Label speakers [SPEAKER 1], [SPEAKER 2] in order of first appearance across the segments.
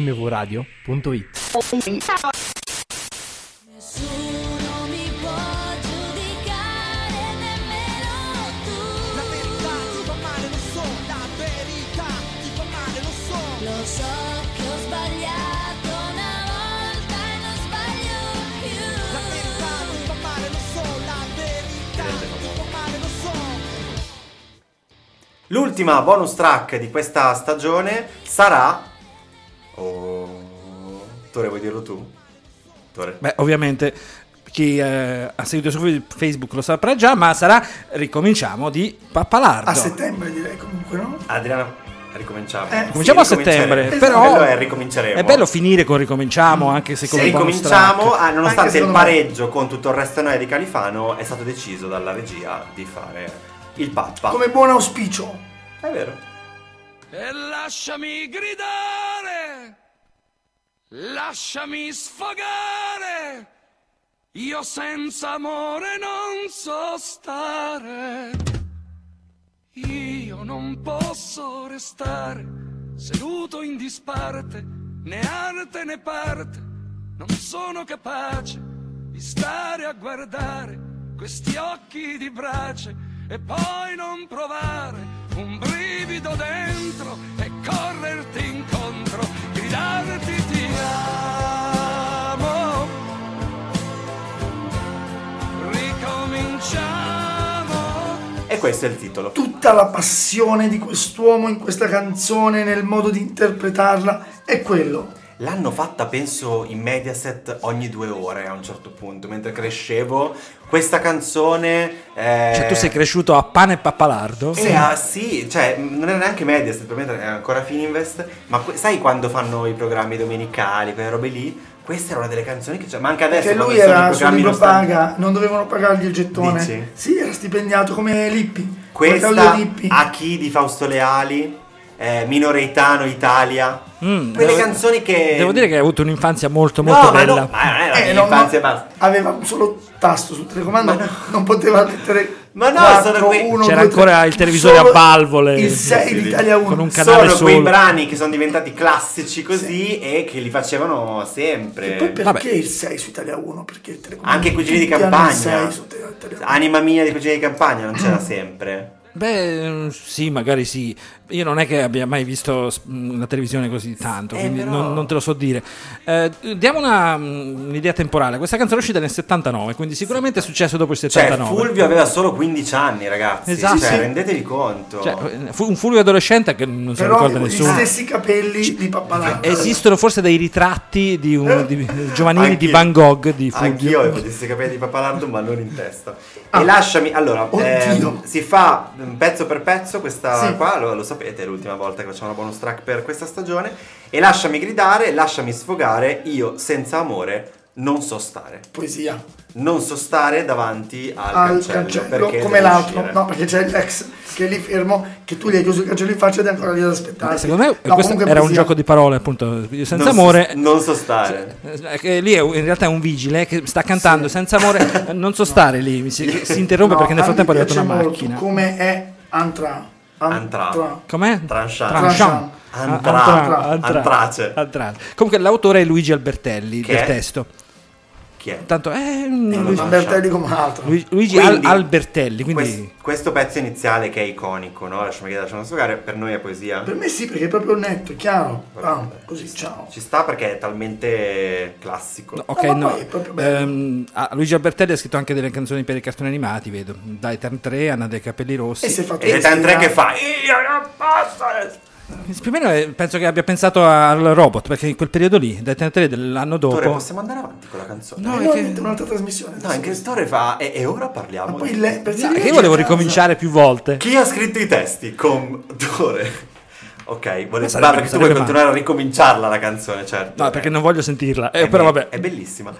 [SPEAKER 1] mvradio.it.
[SPEAKER 2] Nessuno mi può giudicare nemmeno tu.
[SPEAKER 3] La verità ti fa male, lo so, la verità ti fa male, lo so.
[SPEAKER 2] Lo so che ho sbagliato una volta e non sbaglio
[SPEAKER 3] La verità
[SPEAKER 2] più.
[SPEAKER 3] ti fa male, lo so, la verità ti fa male, lo so.
[SPEAKER 4] L'ultima bonus track di questa stagione sarà. Tore, vuoi dirlo tu? Tore.
[SPEAKER 5] Beh, ovviamente chi eh, ha seguito su Facebook lo saprà già, ma sarà ricominciamo di Pappalardo.
[SPEAKER 6] A settembre direi comunque, no?
[SPEAKER 4] Adriano, ricominciamo.
[SPEAKER 6] Eh,
[SPEAKER 5] Cominciamo a
[SPEAKER 4] Sì, ricominceremo.
[SPEAKER 5] settembre,
[SPEAKER 6] Esatto.
[SPEAKER 5] però
[SPEAKER 4] Bello è ricominceremo.
[SPEAKER 5] è bello finire con ricominciamo, anche se
[SPEAKER 4] Se
[SPEAKER 5] con
[SPEAKER 4] ricominciamo, ah, nonostante il
[SPEAKER 6] secondo me.
[SPEAKER 4] pareggio con tutto il resto noi di Califano, è stato deciso dalla regia di fare il pappa.
[SPEAKER 6] Come buon auspicio.
[SPEAKER 4] È vero.
[SPEAKER 7] E lasciami gridare, lasciami sfogare, io senza amore non so stare. Io non posso restare seduto in disparte, né arte né parte, non sono capace di stare a guardare questi occhi di brace e poi non provare un brivido dentro e correrti incontro, gridarti ti amo. Ricominciamo.
[SPEAKER 4] E questo è il titolo.
[SPEAKER 6] Tutta la passione di quest'uomo in questa canzone, nel modo di interpretarla, è quello.
[SPEAKER 4] L'hanno fatta, penso, in Mediaset ogni due ore a un certo punto, mentre crescevo. Questa canzone... eh,
[SPEAKER 5] Cioè tu sei cresciuto a pane e pappalardo?
[SPEAKER 4] Sì, ah, sì, cioè non era neanche Mediaset, probabilmente era ancora Fininvest, ma que- sai quando fanno i programmi domenicali, quelle robe lì? Questa era una delle canzoni che c'è, ma anche adesso
[SPEAKER 6] Che lui era sul libro
[SPEAKER 4] nostalgici-
[SPEAKER 6] paga, non dovevano pagargli il gettone.
[SPEAKER 4] Dici?
[SPEAKER 6] Sì, era stipendiato come Lippi.
[SPEAKER 4] Questa
[SPEAKER 6] Lippi.
[SPEAKER 4] a chi di Fausto Leali, eh, Minoreitano Italia,
[SPEAKER 5] Mm,
[SPEAKER 4] quelle
[SPEAKER 5] devo-
[SPEAKER 4] canzoni che...
[SPEAKER 5] Devo dire che hai avuto un'infanzia molto
[SPEAKER 4] No,
[SPEAKER 5] molto
[SPEAKER 4] ma
[SPEAKER 5] bella.
[SPEAKER 4] no, ma non era
[SPEAKER 6] Eh,
[SPEAKER 4] la
[SPEAKER 6] no,
[SPEAKER 4] basta.
[SPEAKER 6] Aveva un solo tasto sul telecomando,
[SPEAKER 4] Ma no.
[SPEAKER 6] non poteva mettere
[SPEAKER 4] Ma no,
[SPEAKER 6] 4,
[SPEAKER 4] sono quei-
[SPEAKER 6] 1,
[SPEAKER 5] C'era
[SPEAKER 6] 2,
[SPEAKER 5] ancora
[SPEAKER 6] 3.
[SPEAKER 5] il televisore a valvole.
[SPEAKER 6] Il
[SPEAKER 5] Sì,
[SPEAKER 6] 6
[SPEAKER 4] sì,
[SPEAKER 6] di
[SPEAKER 4] sì.
[SPEAKER 6] Italia 1.
[SPEAKER 5] Con un canale
[SPEAKER 4] Sono quei
[SPEAKER 5] solo.
[SPEAKER 4] brani che sono diventati classici così e che li facevano sempre.
[SPEAKER 6] E poi perché
[SPEAKER 5] Vabbè.
[SPEAKER 6] il 6 su Italia 1? Perché il telecomando
[SPEAKER 4] Anche i cugini di campagna.
[SPEAKER 6] 6 su Italia 1.
[SPEAKER 4] Anima mia di cugini di campagna non c'era sempre.
[SPEAKER 5] Beh, sì, magari sì. Io non è che abbia mai visto mm, la televisione così tanto,
[SPEAKER 4] Eh,
[SPEAKER 5] quindi
[SPEAKER 4] però-
[SPEAKER 5] non, non te lo so dire. Eh, diamo una, mm, un'idea temporale. Questa canzone è uscita nel 79, quindi sicuramente è successo dopo il
[SPEAKER 4] Cioè,
[SPEAKER 5] 79.
[SPEAKER 4] Fulvio aveva solo 15 anni, ragazzi.
[SPEAKER 5] Esatto.
[SPEAKER 4] Cioè,
[SPEAKER 5] Sì.
[SPEAKER 4] rendetevi conto.
[SPEAKER 5] Cioè, eh, fu un Fulvio adolescente che non se lo
[SPEAKER 6] Però
[SPEAKER 5] ricorda
[SPEAKER 6] aveva gli
[SPEAKER 5] nessuno.
[SPEAKER 6] stessi capelli di Pappalardo.
[SPEAKER 5] Esistono forse dei ritratti di un- di- giovanili di
[SPEAKER 4] Anch'io.
[SPEAKER 5] Van Gogh di
[SPEAKER 4] Anch'io
[SPEAKER 5] Fulvio.
[SPEAKER 4] avevo questi capelli di papalardo, ma non in testa.
[SPEAKER 6] Ah.
[SPEAKER 4] E lasciami, allora, ehm, si fa mm, pezzo per pezzo questa
[SPEAKER 6] Sì.
[SPEAKER 4] qua, lo, lo sapete, è l'ultima volta che facciamo una bonus track per questa stagione. E lasciami gridare, lasciami sfogare, io senza amore non so stare.
[SPEAKER 6] Poesia.
[SPEAKER 4] Non so stare davanti al,
[SPEAKER 6] Al
[SPEAKER 4] cancello,
[SPEAKER 6] cancello,
[SPEAKER 4] perché
[SPEAKER 6] come l'altro.
[SPEAKER 4] uscire.
[SPEAKER 6] No, perché c'è l'ex che è lì fermo, che tu gli hai chiuso il cancello in faccia ed è ancora lì ad aspettare.
[SPEAKER 5] Secondo me
[SPEAKER 6] No,
[SPEAKER 5] questo era un gioco di parole, appunto. Senza
[SPEAKER 4] Non so-
[SPEAKER 5] amore.
[SPEAKER 4] non so stare.
[SPEAKER 5] Eh, lì è in realtà è un vigile che sta cantando senza amore. Non so stare lì, mi si, si interrompe
[SPEAKER 6] No,
[SPEAKER 5] perché nel frattempo è arrivata una
[SPEAKER 6] molto
[SPEAKER 5] macchina.
[SPEAKER 6] Come è Antra.
[SPEAKER 4] Antra.
[SPEAKER 5] Com'è?
[SPEAKER 4] Tranchant.
[SPEAKER 5] Tranchant.
[SPEAKER 4] Antra.
[SPEAKER 5] Antra-
[SPEAKER 4] Antrace.
[SPEAKER 5] Antrace. Comunque l'autore è Luigi Albertelli
[SPEAKER 4] Che
[SPEAKER 5] del
[SPEAKER 4] è?
[SPEAKER 5] testo.
[SPEAKER 4] Chi è?
[SPEAKER 5] Tanto è
[SPEAKER 6] Non
[SPEAKER 5] Luigi,
[SPEAKER 6] lo Bertelli come un altro.
[SPEAKER 5] Luigi- Luigi
[SPEAKER 4] Quindi,
[SPEAKER 5] Al- Albertelli, quindi
[SPEAKER 4] Quest- questo pezzo iniziale che è iconico, no? Lasciami che lasciamo sfogare, per noi è poesia.
[SPEAKER 6] Per me sì, perché è proprio netto, è chiaro. Ah, così, ciao.
[SPEAKER 4] Ci sta perché è talmente classico.
[SPEAKER 5] No, ok,
[SPEAKER 6] No,
[SPEAKER 5] no. Ehm, ah, Luigi Albertelli ha scritto anche delle canzoni per i cartoni animati, vedo. Dai Turn 3, Anna dei capelli rossi.
[SPEAKER 6] E si è fatto
[SPEAKER 4] E tante
[SPEAKER 6] ispirare-
[SPEAKER 4] che fa. Io non posso.
[SPEAKER 5] Più o meno eh, penso che abbia pensato al robot, perché in quel periodo lì, Turn 3 dell'anno dopo...
[SPEAKER 4] Dottore, possiamo andare avanti con la canzone?
[SPEAKER 5] No,
[SPEAKER 6] Eh, no,
[SPEAKER 5] che-
[SPEAKER 6] un'altra trasmissione.
[SPEAKER 4] No, in che storia fa? E, e ora parliamo.
[SPEAKER 6] Ma poi
[SPEAKER 4] di-
[SPEAKER 6] lei, per
[SPEAKER 5] Che io volevo ricominciare più volte.
[SPEAKER 4] Chi ha scritto i testi? Comtore. Ok, vuole...
[SPEAKER 5] Ma sarebbe-
[SPEAKER 4] perché tu vuoi continuare a ricominciarla la canzone, certo.
[SPEAKER 5] No, perché non voglio sentirla. Eh,
[SPEAKER 4] È
[SPEAKER 5] però vabbè.
[SPEAKER 4] È bellissima.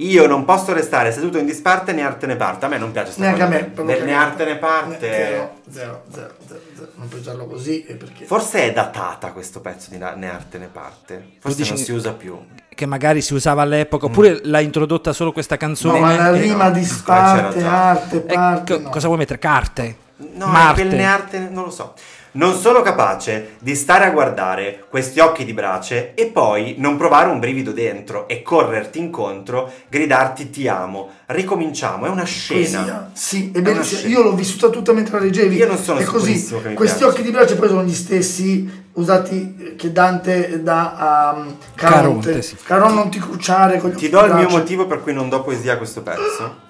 [SPEAKER 4] Io non posso restare seduto in disparte né arte né parte. A me non piace
[SPEAKER 6] Neanche a me. per
[SPEAKER 4] Né, né arte né parte.
[SPEAKER 6] Zero, zero, zero, zero, zero. Non puoi usarlo così eh, perché...
[SPEAKER 4] Forse è datata questo pezzo di né arte né parte. Forse non si usa più.
[SPEAKER 5] Che magari si usava all'epoca,
[SPEAKER 4] Mm.
[SPEAKER 5] oppure l'ha introdotta solo questa canzone.
[SPEAKER 6] No, ma la
[SPEAKER 5] Eh,
[SPEAKER 6] rima di
[SPEAKER 4] c'era
[SPEAKER 6] sparte,
[SPEAKER 4] già.
[SPEAKER 6] arte,
[SPEAKER 5] eh,
[SPEAKER 6] parte,
[SPEAKER 5] co-
[SPEAKER 6] no.
[SPEAKER 5] Cosa vuoi mettere? Carte?
[SPEAKER 4] No,
[SPEAKER 5] Marte.
[SPEAKER 4] né arte non lo so. Non sono capace di stare a guardare questi occhi di brace e poi non provare un brivido dentro e correrti incontro, gridarti ti amo. Ricominciamo, è una scena.
[SPEAKER 6] Poesia. Sì, è bellissima. Io l'ho vissuta tutta mentre la leggevi.
[SPEAKER 4] Io non sono
[SPEAKER 6] è così.
[SPEAKER 4] sicurissimo che mi
[SPEAKER 6] Questi
[SPEAKER 4] piace.
[SPEAKER 6] occhi di brace poi sono gli stessi usati eh, che Dante dà a um, Caronte.
[SPEAKER 5] Caronte, sì.
[SPEAKER 6] Caron non ti cruciare con gli
[SPEAKER 4] Ti do il mio motivo per cui non do poesia a questo pezzo.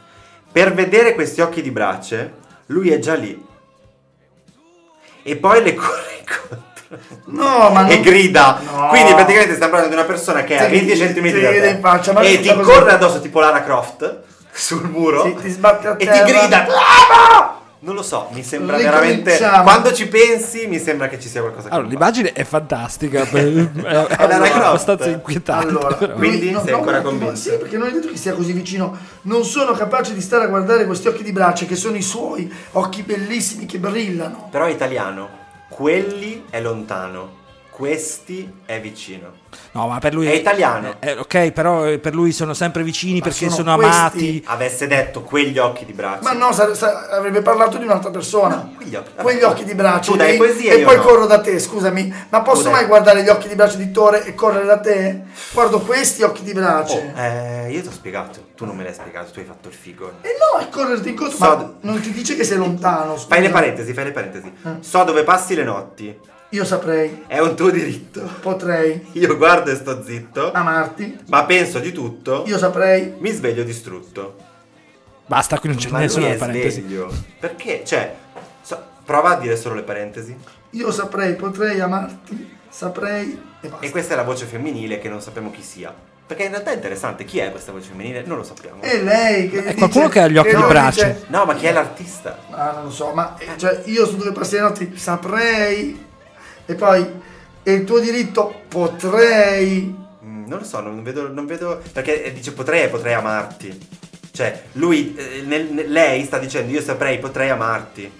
[SPEAKER 4] Per vedere questi occhi di brace, lui è già lì. E poi le corre incontro.
[SPEAKER 6] No, ma
[SPEAKER 4] e
[SPEAKER 6] non-
[SPEAKER 4] grida.
[SPEAKER 6] No.
[SPEAKER 4] Quindi praticamente stiamo parlando di una persona che è a
[SPEAKER 6] Ti-
[SPEAKER 4] 20 cm da
[SPEAKER 6] in faccia, ma
[SPEAKER 4] e ti
[SPEAKER 6] così.
[SPEAKER 4] corre addosso tipo Lara Croft sul muro
[SPEAKER 6] Sì, ti
[SPEAKER 4] e ti grida. "Bravo!" Non lo so, mi sembra veramente quando ci pensi mi sembra che ci sia qualcosa che
[SPEAKER 5] Allora, l'immagine è fantastica, è, è
[SPEAKER 4] Croft.
[SPEAKER 5] abbastanza inquietante.
[SPEAKER 6] Allora,
[SPEAKER 5] però.
[SPEAKER 4] Quindi
[SPEAKER 6] lui-
[SPEAKER 4] sei ancora
[SPEAKER 6] un attimo,
[SPEAKER 4] convinto?
[SPEAKER 6] Sì, perché non hai detto che sia così vicino. Non sono capace di stare a guardare questi occhi di brace che sono i suoi, occhi bellissimi che brillano.
[SPEAKER 4] Però è italiano. Quelli è lontano, questi è vicino.
[SPEAKER 5] No, ma per lui
[SPEAKER 4] È italiano.
[SPEAKER 5] eh, ok, però eh, per lui sono sempre vicini
[SPEAKER 6] Ma
[SPEAKER 5] perché
[SPEAKER 6] sono
[SPEAKER 5] sono, amati.
[SPEAKER 4] Avesse detto quegli occhi di brace.
[SPEAKER 6] Ma no, sa- sa- avrebbe parlato di un'altra persona.
[SPEAKER 4] No, quegli occhi-
[SPEAKER 6] Quegli occhi di brace.
[SPEAKER 4] tu dai
[SPEAKER 6] e-
[SPEAKER 4] poesia,
[SPEAKER 6] e poi
[SPEAKER 4] no.
[SPEAKER 6] corro da te, scusami. Ma posso mai guardare gli occhi di brace di Tore e correre da te? Guardo questi occhi di brace.
[SPEAKER 4] Oh, eh, io ti ho spiegato, tu non me l'hai spiegato, tu hai fatto il figo.
[SPEAKER 6] E no, è correrti incontro.
[SPEAKER 4] So-
[SPEAKER 6] Ma non ti dice che sei lontano. Scusa.
[SPEAKER 4] Fai le parentesi, fai le parentesi.
[SPEAKER 6] Eh.
[SPEAKER 4] So dove passi le notti,
[SPEAKER 6] Io saprei,
[SPEAKER 4] è un tuo diritto.
[SPEAKER 6] potrei
[SPEAKER 4] Io guardo e sto zitto,
[SPEAKER 6] amarti.
[SPEAKER 4] ma penso di tutto,
[SPEAKER 6] Io saprei.
[SPEAKER 4] mi sveglio distrutto.
[SPEAKER 5] Basta, qui non c'è
[SPEAKER 4] Ma
[SPEAKER 5] nessuna
[SPEAKER 4] è
[SPEAKER 5] parentesi.
[SPEAKER 4] sveglio. Perché? Cioè, so- prova a dire solo le parentesi.
[SPEAKER 6] Io saprei, potrei amarti. Saprei e basta.
[SPEAKER 4] E questa è la voce femminile che non sappiamo chi sia. Perché in realtà è interessante, chi è questa voce femminile? Non lo sappiamo.
[SPEAKER 6] E lei che
[SPEAKER 5] È
[SPEAKER 6] dice-
[SPEAKER 5] qualcuno che ha gli occhi di brace.
[SPEAKER 6] dice-
[SPEAKER 4] No, ma chi è l'artista?
[SPEAKER 6] Ah, non lo so, ma eh, cioè, io su dove passi le notti saprei. E poi, è il tuo diritto potrei.
[SPEAKER 4] Mm, non lo so, non vedo, non vedo perché eh, dice potrei potrei amarti. Cioè, lui, eh, nel- nel- lei sta dicendo io saprei, potrei amarti.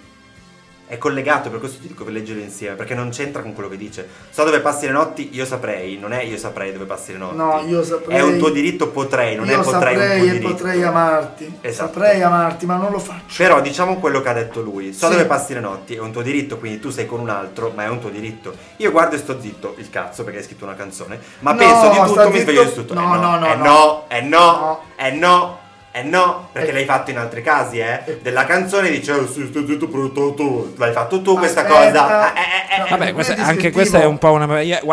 [SPEAKER 4] È collegato, per questo ti dico per leggerlo insieme, perché non c'entra con quello che dice. So dove passi le notti, io saprei, non è io saprei dove passi le notti.
[SPEAKER 6] No, io saprei.
[SPEAKER 4] È un tuo diritto, potrei, non
[SPEAKER 6] io
[SPEAKER 4] è potrei un
[SPEAKER 6] saprei
[SPEAKER 4] tuo
[SPEAKER 6] e
[SPEAKER 4] diritto.
[SPEAKER 6] potrei amarti.
[SPEAKER 4] Esatto.
[SPEAKER 6] Saprei amarti, ma non lo faccio.
[SPEAKER 4] Però diciamo quello che ha detto lui. So
[SPEAKER 6] Sì.
[SPEAKER 4] dove passi le notti, è un tuo diritto, quindi tu sei con un altro, ma è un tuo diritto. Io guardo e sto zitto, il cazzo, perché hai scritto una canzone, ma
[SPEAKER 6] No,
[SPEAKER 4] penso di tutto, mi
[SPEAKER 6] zitto-
[SPEAKER 4] sveglio di tutto.
[SPEAKER 6] no,
[SPEAKER 4] eh
[SPEAKER 6] no, no,
[SPEAKER 4] eh
[SPEAKER 6] no.
[SPEAKER 4] no, eh no,
[SPEAKER 6] No.
[SPEAKER 4] eh no, eh no, perché
[SPEAKER 6] Eh.
[SPEAKER 4] l'hai fatto in altri casi, eh. Della canzone dice, oh, sì, sto zitto, però tu, tu. L'hai fatto tu questa
[SPEAKER 6] Aspetta.
[SPEAKER 4] cosa. Eh, eh, eh, eh.
[SPEAKER 5] Vabbè, questa- anche questa è un po' una.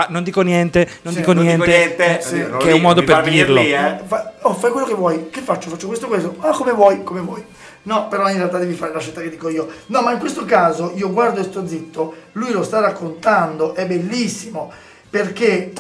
[SPEAKER 5] non dico niente, non
[SPEAKER 6] Sì,
[SPEAKER 5] dico
[SPEAKER 4] non dico
[SPEAKER 5] niente,
[SPEAKER 4] niente,
[SPEAKER 5] eh,
[SPEAKER 4] sì, non
[SPEAKER 5] che è un
[SPEAKER 4] dico,
[SPEAKER 5] modo per dirlo.
[SPEAKER 4] lì, eh.
[SPEAKER 6] Fa- oh, fai quello che vuoi. Che faccio? Faccio questo questo. Ah, come vuoi, come vuoi. No, però in realtà devi fare la scelta che dico io. No, ma in questo caso io guardo e sto zitto, lui lo sta raccontando, è bellissimo, perché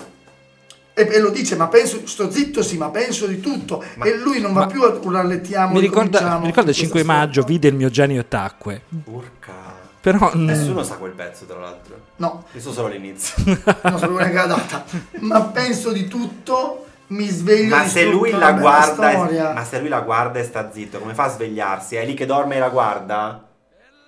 [SPEAKER 6] e, e lo dice, ma penso, sto zitto sì, ma penso di tutto. e lui non va
[SPEAKER 5] ma-
[SPEAKER 6] più a rallettiamo.
[SPEAKER 5] Mi ricorda, mi ricorda il
[SPEAKER 6] questa
[SPEAKER 5] 5
[SPEAKER 6] storia.
[SPEAKER 5] maggio, vide il mio genio e tacque.
[SPEAKER 4] Urca.
[SPEAKER 5] Però mm,
[SPEAKER 4] Nessuno sa quel pezzo, tra l'altro.
[SPEAKER 6] No,
[SPEAKER 4] Io so solo l'inizio.
[SPEAKER 6] non sapevo neanche la data. Ma penso di tutto, mi sveglio
[SPEAKER 4] Ma
[SPEAKER 6] di
[SPEAKER 4] se lui la guarda,
[SPEAKER 6] storia.
[SPEAKER 4] e, ma se lui la guarda e sta zitto, come fa a svegliarsi? È lì che dorme e la guarda?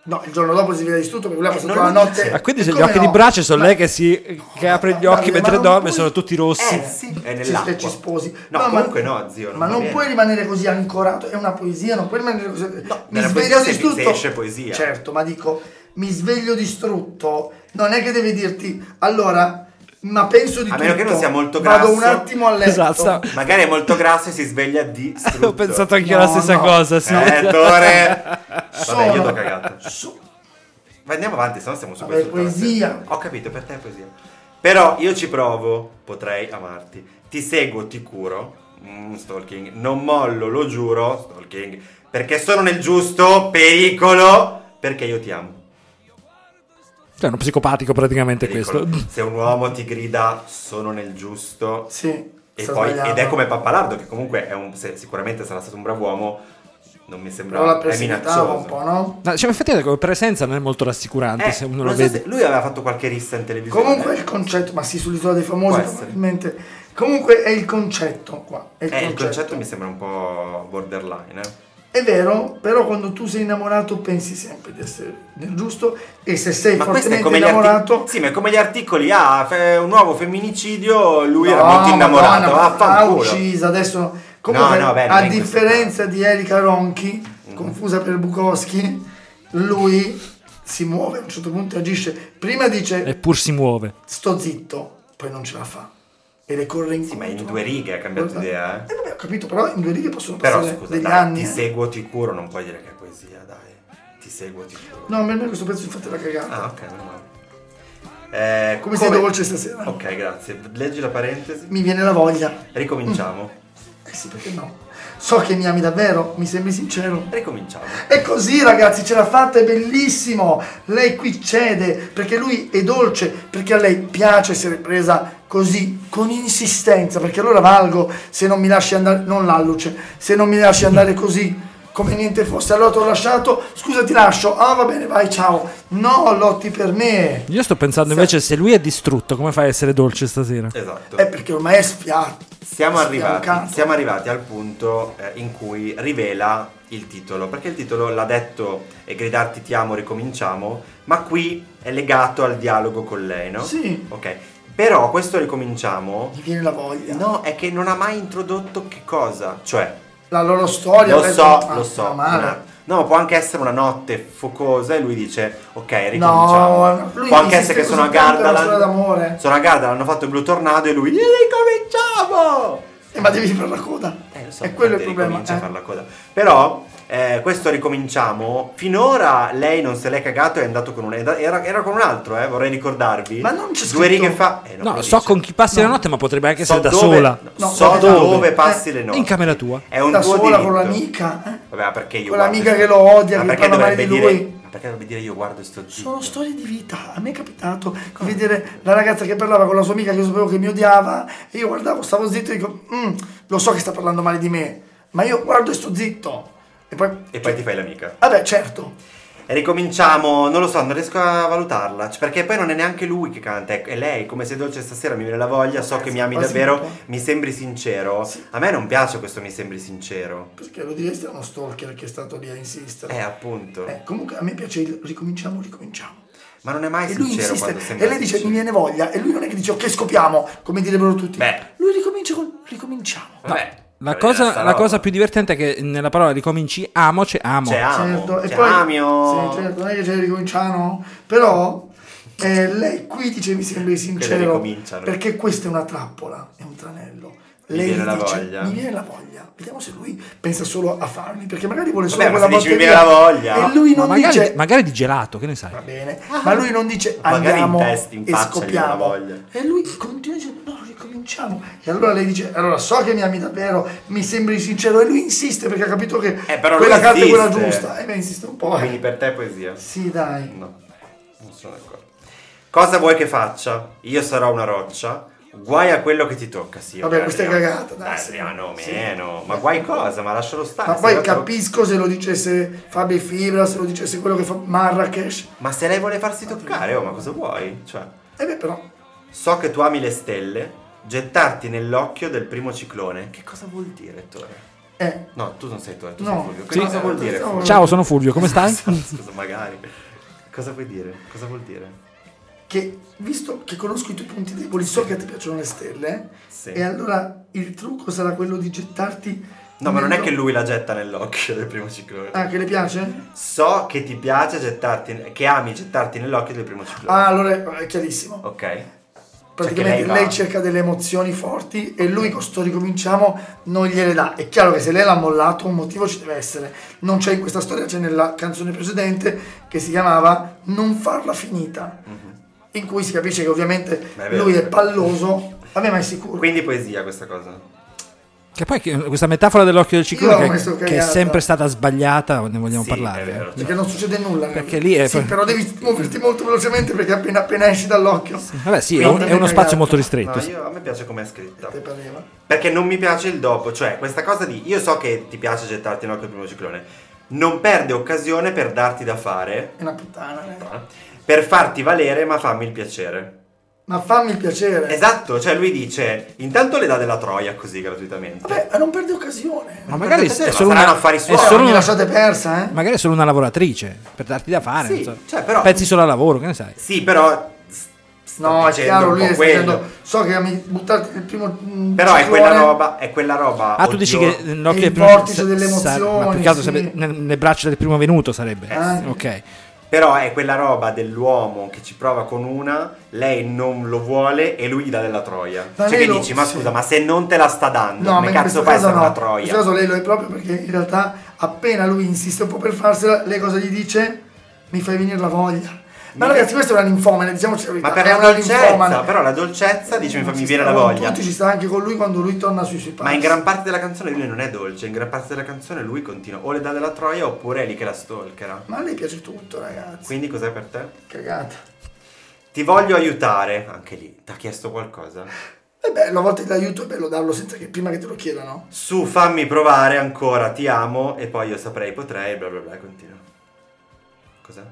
[SPEAKER 6] No, il giorno dopo si sveglia di tutto perché lui ha
[SPEAKER 4] Eh,
[SPEAKER 6] passato
[SPEAKER 4] non
[SPEAKER 6] la notte.
[SPEAKER 5] Ma quindi se
[SPEAKER 6] E
[SPEAKER 5] gli occhi
[SPEAKER 6] no?
[SPEAKER 5] di brace sono
[SPEAKER 6] Ma-
[SPEAKER 5] lei che, si, che apre gli occhi mentre
[SPEAKER 6] ma non
[SPEAKER 5] dorme,
[SPEAKER 6] puoi-
[SPEAKER 5] sono tutti rossi.
[SPEAKER 4] Eh sì, è
[SPEAKER 6] Ci-
[SPEAKER 4] nell'acqua.
[SPEAKER 6] e ci sposi.
[SPEAKER 4] No,
[SPEAKER 6] ma-
[SPEAKER 4] comunque no, zio. Non
[SPEAKER 6] ma non
[SPEAKER 4] bene.
[SPEAKER 6] puoi rimanere così ancorato, è una poesia, non puoi rimanere così.
[SPEAKER 4] No,
[SPEAKER 6] mi sveglio distrutto.
[SPEAKER 4] esce poesia.
[SPEAKER 6] Certo, ma dico, mi sveglio distrutto, non è che devi dirti, allora, ma penso di
[SPEAKER 4] A
[SPEAKER 6] tutto.
[SPEAKER 4] meno che non sia molto
[SPEAKER 6] Vado
[SPEAKER 4] grasso.
[SPEAKER 6] un attimo a letto.
[SPEAKER 5] Esatto,
[SPEAKER 4] Magari è molto grasso e si sveglia di
[SPEAKER 5] Ho pensato anche
[SPEAKER 6] No,
[SPEAKER 5] alla stessa
[SPEAKER 6] no.
[SPEAKER 5] cosa, sì.
[SPEAKER 4] Eh, Tore. Vabbè,
[SPEAKER 6] Sono-
[SPEAKER 4] io t'ho cagato.
[SPEAKER 6] so-
[SPEAKER 4] Ma andiamo avanti, sennò stiamo su
[SPEAKER 6] Vabbè,
[SPEAKER 4] questo.
[SPEAKER 6] poesia.
[SPEAKER 4] Ho capito, per te è poesia. Però io ci provo, potrei amarti. Ti seguo, ti curo. Mm, stalking. Non mollo, lo giuro. Stalking. Perché sono nel giusto. Pericolo. Perché io ti amo.
[SPEAKER 5] Cioè, uno psicopatico praticamente
[SPEAKER 4] Pericolo.
[SPEAKER 5] questo.
[SPEAKER 4] Se un uomo ti grida sono nel giusto.
[SPEAKER 6] Sì,
[SPEAKER 4] E poi, ed è come Pappalardo, che comunque è un, se- sicuramente sarà stato un bravo uomo. Non mi sembra.
[SPEAKER 6] La
[SPEAKER 4] è minaccioso.
[SPEAKER 6] un po', no?
[SPEAKER 5] No, cioè, effettivamente come presenza non è molto rassicurante
[SPEAKER 4] Eh,
[SPEAKER 5] se uno lo
[SPEAKER 4] so
[SPEAKER 5] vede.
[SPEAKER 4] se- lui aveva fatto qualche rissa in televisione.
[SPEAKER 6] Comunque il concetto, ma sì, sull'isola dei famosi probabilmente. Comunque è il concetto qua. È il,
[SPEAKER 4] Eh, il
[SPEAKER 6] concetto.
[SPEAKER 4] concetto mi sembra un po' borderline, eh.
[SPEAKER 6] È vero, però quando tu sei innamorato pensi sempre di essere nel giusto e se sei
[SPEAKER 4] Ma
[SPEAKER 6] fortemente innamorato...
[SPEAKER 4] articoli. Sì, ma è come gli articoli. Ah, fe- un nuovo femminicidio. Lui
[SPEAKER 6] No,
[SPEAKER 4] era molto innamorato.
[SPEAKER 6] Ha
[SPEAKER 4] Vaffanculo.
[SPEAKER 6] uccisa adesso. Comunque,
[SPEAKER 4] No, no, bene,
[SPEAKER 6] a differenza di Erika Ronchi,
[SPEAKER 4] Mm.
[SPEAKER 6] confusa per Bukowski, lui si muove a un certo punto agisce. Prima dice
[SPEAKER 5] Eppur si muove.
[SPEAKER 6] sto zitto, poi non ce la fa. E le corre in
[SPEAKER 4] Sì, ma in due righe ha cambiato idea, eh.
[SPEAKER 6] Eh vabbè, ho capito, però in due righe possono
[SPEAKER 4] Però
[SPEAKER 6] passare
[SPEAKER 4] scusa,
[SPEAKER 6] degli
[SPEAKER 4] dai,
[SPEAKER 6] anni.
[SPEAKER 4] ti
[SPEAKER 6] eh.
[SPEAKER 4] seguo, ti curo, non puoi dire che è poesia, dai. Ti seguo, ti curo.
[SPEAKER 6] No, per me questo pezzo infatti era cagata.
[SPEAKER 4] Ah, ok, meno male. Eh,
[SPEAKER 6] Come sei dolce stasera?
[SPEAKER 4] Ok, grazie. Leggi la parentesi.
[SPEAKER 6] Mi viene la voglia.
[SPEAKER 4] Ricominciamo.
[SPEAKER 6] Eh sì, perché no? So che mi ami davvero, mi sembri sincero.
[SPEAKER 4] Ricominciamo.
[SPEAKER 6] E così ragazzi ce l'ha fatta, è bellissimo. Lei qui cede perché lui è dolce, perché a lei piace essere presa così, con insistenza, perché allora valgo se non mi lasci andare, non l'alluce, se non mi lasci andare così come niente fosse. Allora ti ho lasciato, scusa ti lascio, ah va bene vai ciao. No, lotti per me.
[SPEAKER 5] Io sto pensando invece se lui è distrutto, come fai a essere dolce stasera?
[SPEAKER 4] Esatto.
[SPEAKER 6] È perché ormai è sfiato.
[SPEAKER 4] Siamo arrivati, siamo arrivati al punto eh, in cui rivela il titolo, perché il titolo l'ha detto e gridarti ti amo, ricominciamo, ma qui è legato al dialogo con lei, no?
[SPEAKER 6] Sì.
[SPEAKER 4] Ok. Però questo ricominciamo
[SPEAKER 6] Mi viene la voglia.
[SPEAKER 4] no, è che non ha mai introdotto che cosa, cioè
[SPEAKER 6] La loro storia.
[SPEAKER 4] lo so,
[SPEAKER 6] ah,
[SPEAKER 4] lo so.
[SPEAKER 6] no, male.
[SPEAKER 4] No, può anche essere una notte focosa e lui dice ok, ricominciamo.
[SPEAKER 6] No, lui
[SPEAKER 4] può anche essere che sono a
[SPEAKER 6] è
[SPEAKER 4] Gardaland.
[SPEAKER 6] d'amore.
[SPEAKER 4] Sono a Gardaland, hanno fatto il blu tornado e lui ricominciamo!
[SPEAKER 6] Eh, ma devi fare la coda.
[SPEAKER 4] Eh, lo so,
[SPEAKER 6] è quello il
[SPEAKER 4] infatti
[SPEAKER 6] problema. eh.
[SPEAKER 4] fare la coda. Però, eh, questo ricominciamo. Finora lei non se l'è cagato, è andato con un. Era, era con un altro, eh, vorrei ricordarvi.
[SPEAKER 6] Ma non c'è
[SPEAKER 4] Due
[SPEAKER 6] scritto-
[SPEAKER 4] righe fa. eh,
[SPEAKER 5] No,
[SPEAKER 4] lo
[SPEAKER 5] so
[SPEAKER 4] dice.
[SPEAKER 5] con chi passi la
[SPEAKER 6] No.
[SPEAKER 5] notte, ma potrebbe anche
[SPEAKER 4] So
[SPEAKER 5] essere da
[SPEAKER 4] dove-
[SPEAKER 5] sola.
[SPEAKER 6] No,
[SPEAKER 4] so
[SPEAKER 6] da
[SPEAKER 4] dove,
[SPEAKER 6] dove?
[SPEAKER 4] passi
[SPEAKER 6] Eh,
[SPEAKER 4] le notti.
[SPEAKER 5] in camera tua.
[SPEAKER 4] È un
[SPEAKER 6] da
[SPEAKER 4] tuo
[SPEAKER 6] sola
[SPEAKER 4] diritto.
[SPEAKER 6] con l'amica. eh.
[SPEAKER 4] Vabbè, ma perché io
[SPEAKER 6] Con
[SPEAKER 4] guardo-
[SPEAKER 6] l'amica che lo odia,
[SPEAKER 4] Ma
[SPEAKER 6] che
[SPEAKER 4] perché
[SPEAKER 6] parla male
[SPEAKER 4] dovrebbe
[SPEAKER 6] di
[SPEAKER 4] dire.
[SPEAKER 6] lui.
[SPEAKER 4] Ma perché dovrebbe dire io guardo e sto zitto?
[SPEAKER 6] Sono storie di vita. A me è capitato di vedere la ragazza che parlava con la sua amica che io sapevo che mi odiava e io guardavo, stavo zitto e dico, "Mm, lo so che sta parlando male di me, ma io guardo e sto zitto. E poi...
[SPEAKER 4] E poi ti fai l'amica.
[SPEAKER 6] Vabbè, certo.
[SPEAKER 4] E ricominciamo, non lo so, non riesco a valutarla. cioè, perché poi non è neanche lui che canta, è è lei. Come sei dolce stasera, mi viene la voglia. So che mi ami davvero, mi sembri sincero. A me non piace questo mi sembri sincero.
[SPEAKER 6] Perché lo diresti a uno stalker che è stato lì a insistere.
[SPEAKER 4] Eh, appunto.
[SPEAKER 6] Eh, comunque a me piace il ricominciamo, ricominciamo.
[SPEAKER 4] Ma non è mai
[SPEAKER 6] E lui
[SPEAKER 4] sincero
[SPEAKER 6] insiste
[SPEAKER 4] quando sembra
[SPEAKER 6] e lei dice mi
[SPEAKER 4] sincero.
[SPEAKER 6] viene voglia e lui non è che dice ok scopiamo come direbbero tutti.
[SPEAKER 4] Beh.
[SPEAKER 6] Lui ricomincia con ricominciamo.
[SPEAKER 4] Vabbè,
[SPEAKER 5] La cosa, la cosa più divertente è che nella parola ricominci amo c'è amo.
[SPEAKER 4] C'è amo,
[SPEAKER 6] certo, e
[SPEAKER 4] c'è
[SPEAKER 6] poi
[SPEAKER 4] amio.
[SPEAKER 6] Sì, certo, non è che c'è ricominciano, però eh, lei qui dice mi sembri sincero perché questa è una trappola, è un tranello.
[SPEAKER 4] Mi
[SPEAKER 6] Lei
[SPEAKER 4] viene la
[SPEAKER 6] dice,
[SPEAKER 4] voglia.
[SPEAKER 6] Mi viene la voglia. Vediamo se lui pensa solo a farmi, perché magari vuole solo
[SPEAKER 4] Vabbè, ma
[SPEAKER 6] quella
[SPEAKER 4] dici mi viene la voglia.
[SPEAKER 6] E lui
[SPEAKER 5] Ma
[SPEAKER 6] non
[SPEAKER 5] magari,
[SPEAKER 6] dice
[SPEAKER 5] magari di gelato, che ne sai?
[SPEAKER 6] va bene, ma lui non dice
[SPEAKER 4] Magari in
[SPEAKER 6] andiamo
[SPEAKER 4] testa, in
[SPEAKER 6] e
[SPEAKER 4] voglia.
[SPEAKER 6] E lui continua dicendo no, ricominciamo. E allora lei dice allora so che mi ami davvero, mi sembri sincero e lui insiste perché ha capito che
[SPEAKER 4] Eh,
[SPEAKER 6] quella carta è quella giusta. E beh, insiste un po'. eh.
[SPEAKER 4] Quindi per te è poesia.
[SPEAKER 6] Sì, dai.
[SPEAKER 4] No, non sono d'accordo. Cosa vuoi che faccia? Io sarò una roccia. Guai a quello che ti tocca, sì.
[SPEAKER 6] Vabbè, questa è cagata, dai.
[SPEAKER 4] Adriano,
[SPEAKER 6] Sì.
[SPEAKER 4] meno. Ma guai cosa? Ma lascialo stare.
[SPEAKER 6] Ma poi capisco se lo dicesse Fabio Fibra, se lo dicesse quello che fa Marrakesh.
[SPEAKER 4] Ma se lei vuole farsi toccare, oh, ma cosa vuoi? Cioè,
[SPEAKER 6] E beh, però,
[SPEAKER 4] so che tu ami le stelle, gettarti nell'occhio del primo ciclone. Che cosa vuol dire, Ettore?
[SPEAKER 6] eh,
[SPEAKER 4] No, tu non sei Ettore, tu
[SPEAKER 6] No.
[SPEAKER 4] sei Fulvio. Che
[SPEAKER 6] Sì.
[SPEAKER 4] cosa vuol dire? Fulvio?
[SPEAKER 5] Ciao, sono Fulvio, come stai?
[SPEAKER 4] Scusa, magari. Cosa vuoi dire? Cosa vuol dire?
[SPEAKER 6] Che visto che conosco i tuoi punti deboli, so che ti piacciono le stelle,
[SPEAKER 4] Sì.
[SPEAKER 6] e allora il trucco sarà quello di gettarti.
[SPEAKER 4] No, ma non è che lui la getta nell'occhio del primo ciclone.
[SPEAKER 6] Ah, che le piace?
[SPEAKER 4] So che ti piace gettarti, che ami gettarti nell'occhio del primo ciclone.
[SPEAKER 6] Ah, allora è- è chiarissimo.
[SPEAKER 4] Ok. Cioè
[SPEAKER 6] Praticamente
[SPEAKER 4] che
[SPEAKER 6] lei,
[SPEAKER 4] lei
[SPEAKER 6] cerca delle emozioni forti e lui con sto ricominciamo non gliele dà. È chiaro che se lei l'ha mollato un motivo ci deve essere. Non c'è in questa storia, c'è nella canzone precedente che si chiamava Non farla finita. In cui si capisce che ovviamente
[SPEAKER 4] vero,
[SPEAKER 6] lui
[SPEAKER 4] è
[SPEAKER 6] palloso. Vabbè, ma è sicuro.
[SPEAKER 4] Quindi poesia questa cosa.
[SPEAKER 5] Che poi questa metafora dell'occhio del ciclone che, che è sempre stata sbagliata, ne vogliamo
[SPEAKER 4] Sì,
[SPEAKER 5] parlare.
[SPEAKER 4] vero,
[SPEAKER 5] eh.
[SPEAKER 4] cioè.
[SPEAKER 6] Perché non succede nulla.
[SPEAKER 5] Perché lì è-
[SPEAKER 6] Sì, però devi muoverti molto velocemente perché appena, appena esci dall'occhio.
[SPEAKER 5] Vabbè, sì, è, un- è uno spazio molto
[SPEAKER 4] No,
[SPEAKER 5] ristretto. sì.
[SPEAKER 4] io, a me piace come è scritta. Perché non mi piace il dopo, cioè questa cosa di io so che ti piace gettarti nell'occhio del primo ciclone. Non perde occasione per darti da fare,
[SPEAKER 6] È una puttana. eh.
[SPEAKER 4] Per farti valere, ma fammi il piacere.
[SPEAKER 6] Ma fammi il piacere.
[SPEAKER 4] Esatto, cioè lui dice, intanto le dà della troia così gratuitamente.
[SPEAKER 6] Vabbè, ma non perde occasione.
[SPEAKER 5] Ma magari
[SPEAKER 4] Ma
[SPEAKER 5] è solo una,
[SPEAKER 4] affari
[SPEAKER 5] è
[SPEAKER 4] suoi.
[SPEAKER 5] solo
[SPEAKER 6] mi
[SPEAKER 5] una-
[SPEAKER 6] lasciate persa, eh?
[SPEAKER 5] magari è solo una lavoratrice per darti da fare.
[SPEAKER 4] Sì,
[SPEAKER 5] non so.
[SPEAKER 4] cioè, però-
[SPEAKER 5] Pensi solo al lavoro, che ne sai?
[SPEAKER 4] Sì, però...
[SPEAKER 6] No, è chiaro, lui
[SPEAKER 4] quello.
[SPEAKER 6] dicendo, so che mi buttarti nel primo
[SPEAKER 4] Però è
[SPEAKER 6] ciclone,
[SPEAKER 4] quella roba, è quella roba...
[SPEAKER 5] Ah, tu dici
[SPEAKER 4] oddio.
[SPEAKER 5] che l'occhio
[SPEAKER 6] il
[SPEAKER 5] del primo-
[SPEAKER 6] vortice delle
[SPEAKER 5] sa- Ma
[SPEAKER 6] emozioni,
[SPEAKER 5] più che altro
[SPEAKER 6] sì.
[SPEAKER 5] sarebbe nelle braccia del primo venuto sarebbe.
[SPEAKER 6] Eh.
[SPEAKER 5] Ok.
[SPEAKER 4] Però è quella roba dell'uomo che ci prova con una, lei non lo vuole e lui gli dà della troia.
[SPEAKER 6] Ma
[SPEAKER 4] cioè che
[SPEAKER 6] lo-
[SPEAKER 4] dici, ma
[SPEAKER 6] sì.
[SPEAKER 4] scusa, ma se non te la sta dando,
[SPEAKER 6] No,
[SPEAKER 4] come
[SPEAKER 6] in
[SPEAKER 4] cazzo fai a essere
[SPEAKER 6] no.
[SPEAKER 4] una
[SPEAKER 6] In
[SPEAKER 4] troia?
[SPEAKER 6] questo caso lei lo è proprio perché in realtà appena lui insiste un po' per farsela, lei cosa gli dice? Mi fai venire la voglia. Ma
[SPEAKER 4] Mi-
[SPEAKER 6] ragazzi, questa è una ninfomane, diciamoci la verità.
[SPEAKER 4] Ma per
[SPEAKER 6] è
[SPEAKER 4] la
[SPEAKER 6] una
[SPEAKER 4] dolcezza,
[SPEAKER 6] ninfomane.
[SPEAKER 4] però la dolcezza dice mi fa mi viene la voglia.
[SPEAKER 6] Tutti ci sta anche con lui quando lui torna sui suoi passi.
[SPEAKER 4] Ma in gran parte della canzone lui non è dolce, in gran parte della canzone lui continua o le dà della troia oppure è lì che la stalkera.
[SPEAKER 6] Ma a lei piace tutto, ragazzi.
[SPEAKER 4] Quindi cos'è per te?
[SPEAKER 6] Cagata.
[SPEAKER 4] Ti voglio aiutare, anche lì, ti ha chiesto qualcosa?
[SPEAKER 6] È bello, a volte l'aiuto è bello darlo senza che prima che te lo chiedano.
[SPEAKER 4] Su, fammi provare ancora, ti amo e poi io saprei, potrei, bla bla bla, continua. Cos'è?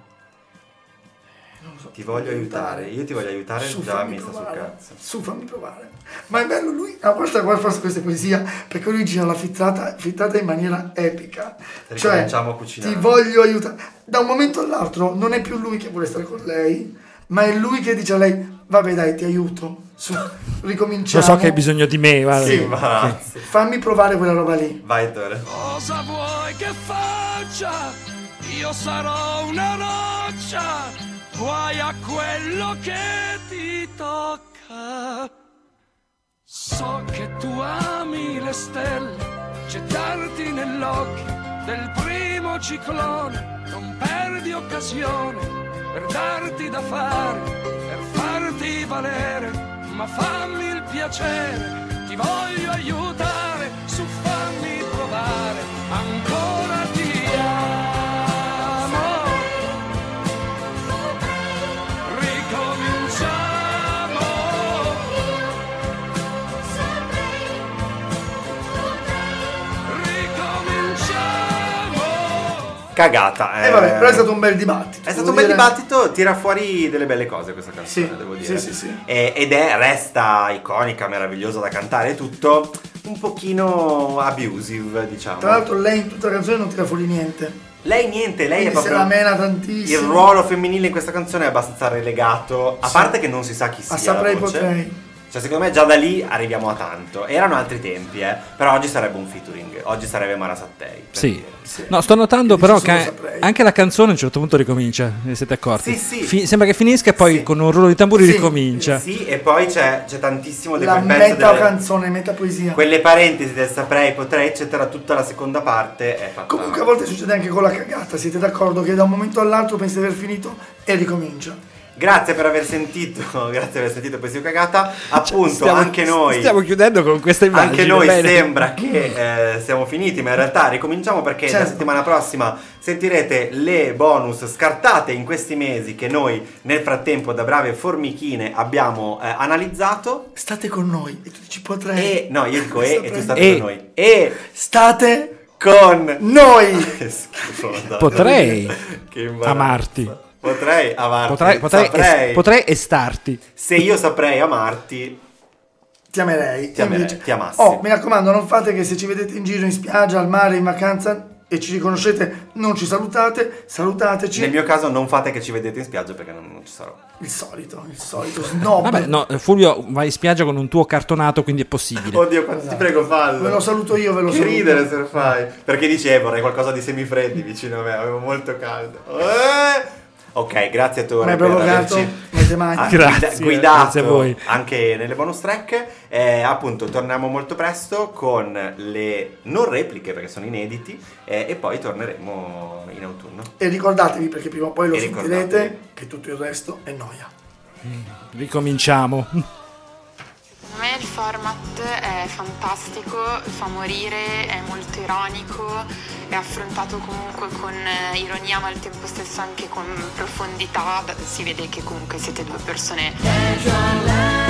[SPEAKER 6] Lo so,
[SPEAKER 4] Ti voglio aiutare, io ti voglio aiutare,
[SPEAKER 6] Su,
[SPEAKER 4] già mi sta sul cazzo.
[SPEAKER 6] Su, fammi provare. Ma è bello lui. Ah, guarda, guarda forse questa poesia. Perché lui gira la fittata, fittata in maniera epica. Cioè,
[SPEAKER 4] Ricominciamo a cucinare.
[SPEAKER 6] ti voglio aiutare. Da un momento all'altro non è più lui che vuole stare con lei, ma è lui che dice a lei: Vabbè, dai, ti aiuto. Su,
[SPEAKER 5] Lo
[SPEAKER 6] ricominciamo.
[SPEAKER 5] so che hai bisogno di me, guarda.
[SPEAKER 6] Sì.
[SPEAKER 4] Che imbarazzo.
[SPEAKER 6] Fammi provare quella roba lì.
[SPEAKER 4] Vai Tore.
[SPEAKER 7] Cosa vuoi che faccia? Io sarò una roccia, guai a quello che ti tocca. So che tu ami le stelle, gettarti nell'occhio del primo ciclone, non perdi occasione per darti da fare, per farti valere, ma fammi il piacere, ti voglio aiutare, su fammi provare, ancora
[SPEAKER 4] Cagata. Eh.
[SPEAKER 6] vabbè, però è stato un bel dibattito.
[SPEAKER 4] È stato un bel
[SPEAKER 6] dire.
[SPEAKER 4] dibattito, tira fuori delle belle cose questa canzone,
[SPEAKER 6] Sì,
[SPEAKER 4] devo dire.
[SPEAKER 6] sì, sì, sì.
[SPEAKER 4] E- ed è, resta iconica, meravigliosa da cantare e tutto, un pochino abusive, diciamo.
[SPEAKER 6] Tra l'altro lei in tutta la canzone non tira fuori niente.
[SPEAKER 4] lei niente, lei è
[SPEAKER 6] Quindi se
[SPEAKER 4] proprio...
[SPEAKER 6] la mena tantissimo.
[SPEAKER 4] Il ruolo femminile in questa canzone è abbastanza relegato, a
[SPEAKER 6] Sì.
[SPEAKER 4] parte che non si sa chi sia
[SPEAKER 6] A saprei potrei.
[SPEAKER 4] Cioè, secondo me già da lì arriviamo a tanto. Erano altri tempi, eh. Però oggi sarebbe un featuring. Oggi sarebbe Mara Sattei.
[SPEAKER 5] Sì.
[SPEAKER 4] dire.
[SPEAKER 5] No, sto notando
[SPEAKER 6] Io
[SPEAKER 5] però che anche la canzone a un certo punto ricomincia, vi siete accorti?
[SPEAKER 4] Sì, sì.
[SPEAKER 5] Fi- sembra che finisca e poi
[SPEAKER 4] Sì.
[SPEAKER 5] con un rullo di tamburi
[SPEAKER 6] Sì,
[SPEAKER 5] ricomincia.
[SPEAKER 4] Sì, e poi c'è, c'è tantissimo di
[SPEAKER 6] La
[SPEAKER 4] quel pezzo
[SPEAKER 6] meta
[SPEAKER 4] delle-
[SPEAKER 6] canzone, meta poesia.
[SPEAKER 4] Quelle parentesi del saprei, potrei, eccetera, tutta la seconda parte è fatta.
[SPEAKER 6] Comunque a volte succede anche con la cagata, siete d'accordo che da un momento all'altro pensi di aver finito e ricomincia.
[SPEAKER 4] Grazie per aver sentito, grazie per aver sentito Poesia Cagata. Appunto,
[SPEAKER 5] Stiamo-
[SPEAKER 4] anche noi.
[SPEAKER 5] Stiamo chiudendo con questa immagine.
[SPEAKER 4] Anche noi
[SPEAKER 5] bene.
[SPEAKER 4] sembra che eh, siamo finiti, ma in realtà ricominciamo perché la
[SPEAKER 6] Certo.
[SPEAKER 4] settimana prossima sentirete le bonus scartate in questi mesi che noi nel frattempo da brave formichine abbiamo eh, analizzato.
[SPEAKER 6] State con noi e tu dici potrei.
[SPEAKER 4] E no, io dico e, e tu state
[SPEAKER 5] E.
[SPEAKER 4] con noi. E
[SPEAKER 6] State
[SPEAKER 4] con
[SPEAKER 6] noi.
[SPEAKER 4] che schifo.
[SPEAKER 5] Potrei amarti.
[SPEAKER 4] Potrei amarti.
[SPEAKER 5] Potrei, potrei,
[SPEAKER 4] Saprei.
[SPEAKER 5] es- potrei estarti.
[SPEAKER 4] Se io saprei amarti,
[SPEAKER 6] Ti amerei.
[SPEAKER 4] Ti amerei,
[SPEAKER 6] Invece-
[SPEAKER 4] ti amassi.
[SPEAKER 6] Oh, mi raccomando, non fate che se ci vedete in giro, in spiaggia, al mare, in vacanza e ci riconoscete, non ci salutate, salutateci.
[SPEAKER 4] nel mio caso non fate che ci vedete in spiaggia perché non, non ci sarò.
[SPEAKER 6] Il solito, il solito snob.
[SPEAKER 5] Vabbè, no, Fulvio va in spiaggia con un tuo cartonato, quindi è possibile.
[SPEAKER 4] Oddio, quanto ti prego fallo.
[SPEAKER 6] Ve lo saluto io, ve lo
[SPEAKER 4] che
[SPEAKER 6] saluto.
[SPEAKER 4] ridere se lo fai. Perché dicevo, vorrei qualcosa di semifreddi vicino a me, avevo molto caldo. Eh! Ok, grazie a
[SPEAKER 6] Mi
[SPEAKER 4] Tore
[SPEAKER 6] hai
[SPEAKER 4] per
[SPEAKER 6] provocato, mani.
[SPEAKER 4] ah,
[SPEAKER 5] Grazie,
[SPEAKER 4] guida- guidato
[SPEAKER 5] grazie a voi.
[SPEAKER 4] anche nelle bonus track. Eh, appunto, torniamo molto presto con le non repliche perché sono inediti eh, e poi torneremo in autunno.
[SPEAKER 6] E ricordatevi, perché prima o poi lo
[SPEAKER 4] E
[SPEAKER 6] sentirete, che tutto il resto è noia.
[SPEAKER 5] Ricominciamo.
[SPEAKER 1] Secondo me il format è fantastico, fa morire, è molto ironico, è affrontato comunque con eh, ironia ma al tempo stesso anche con profondità, si vede che comunque siete due persone.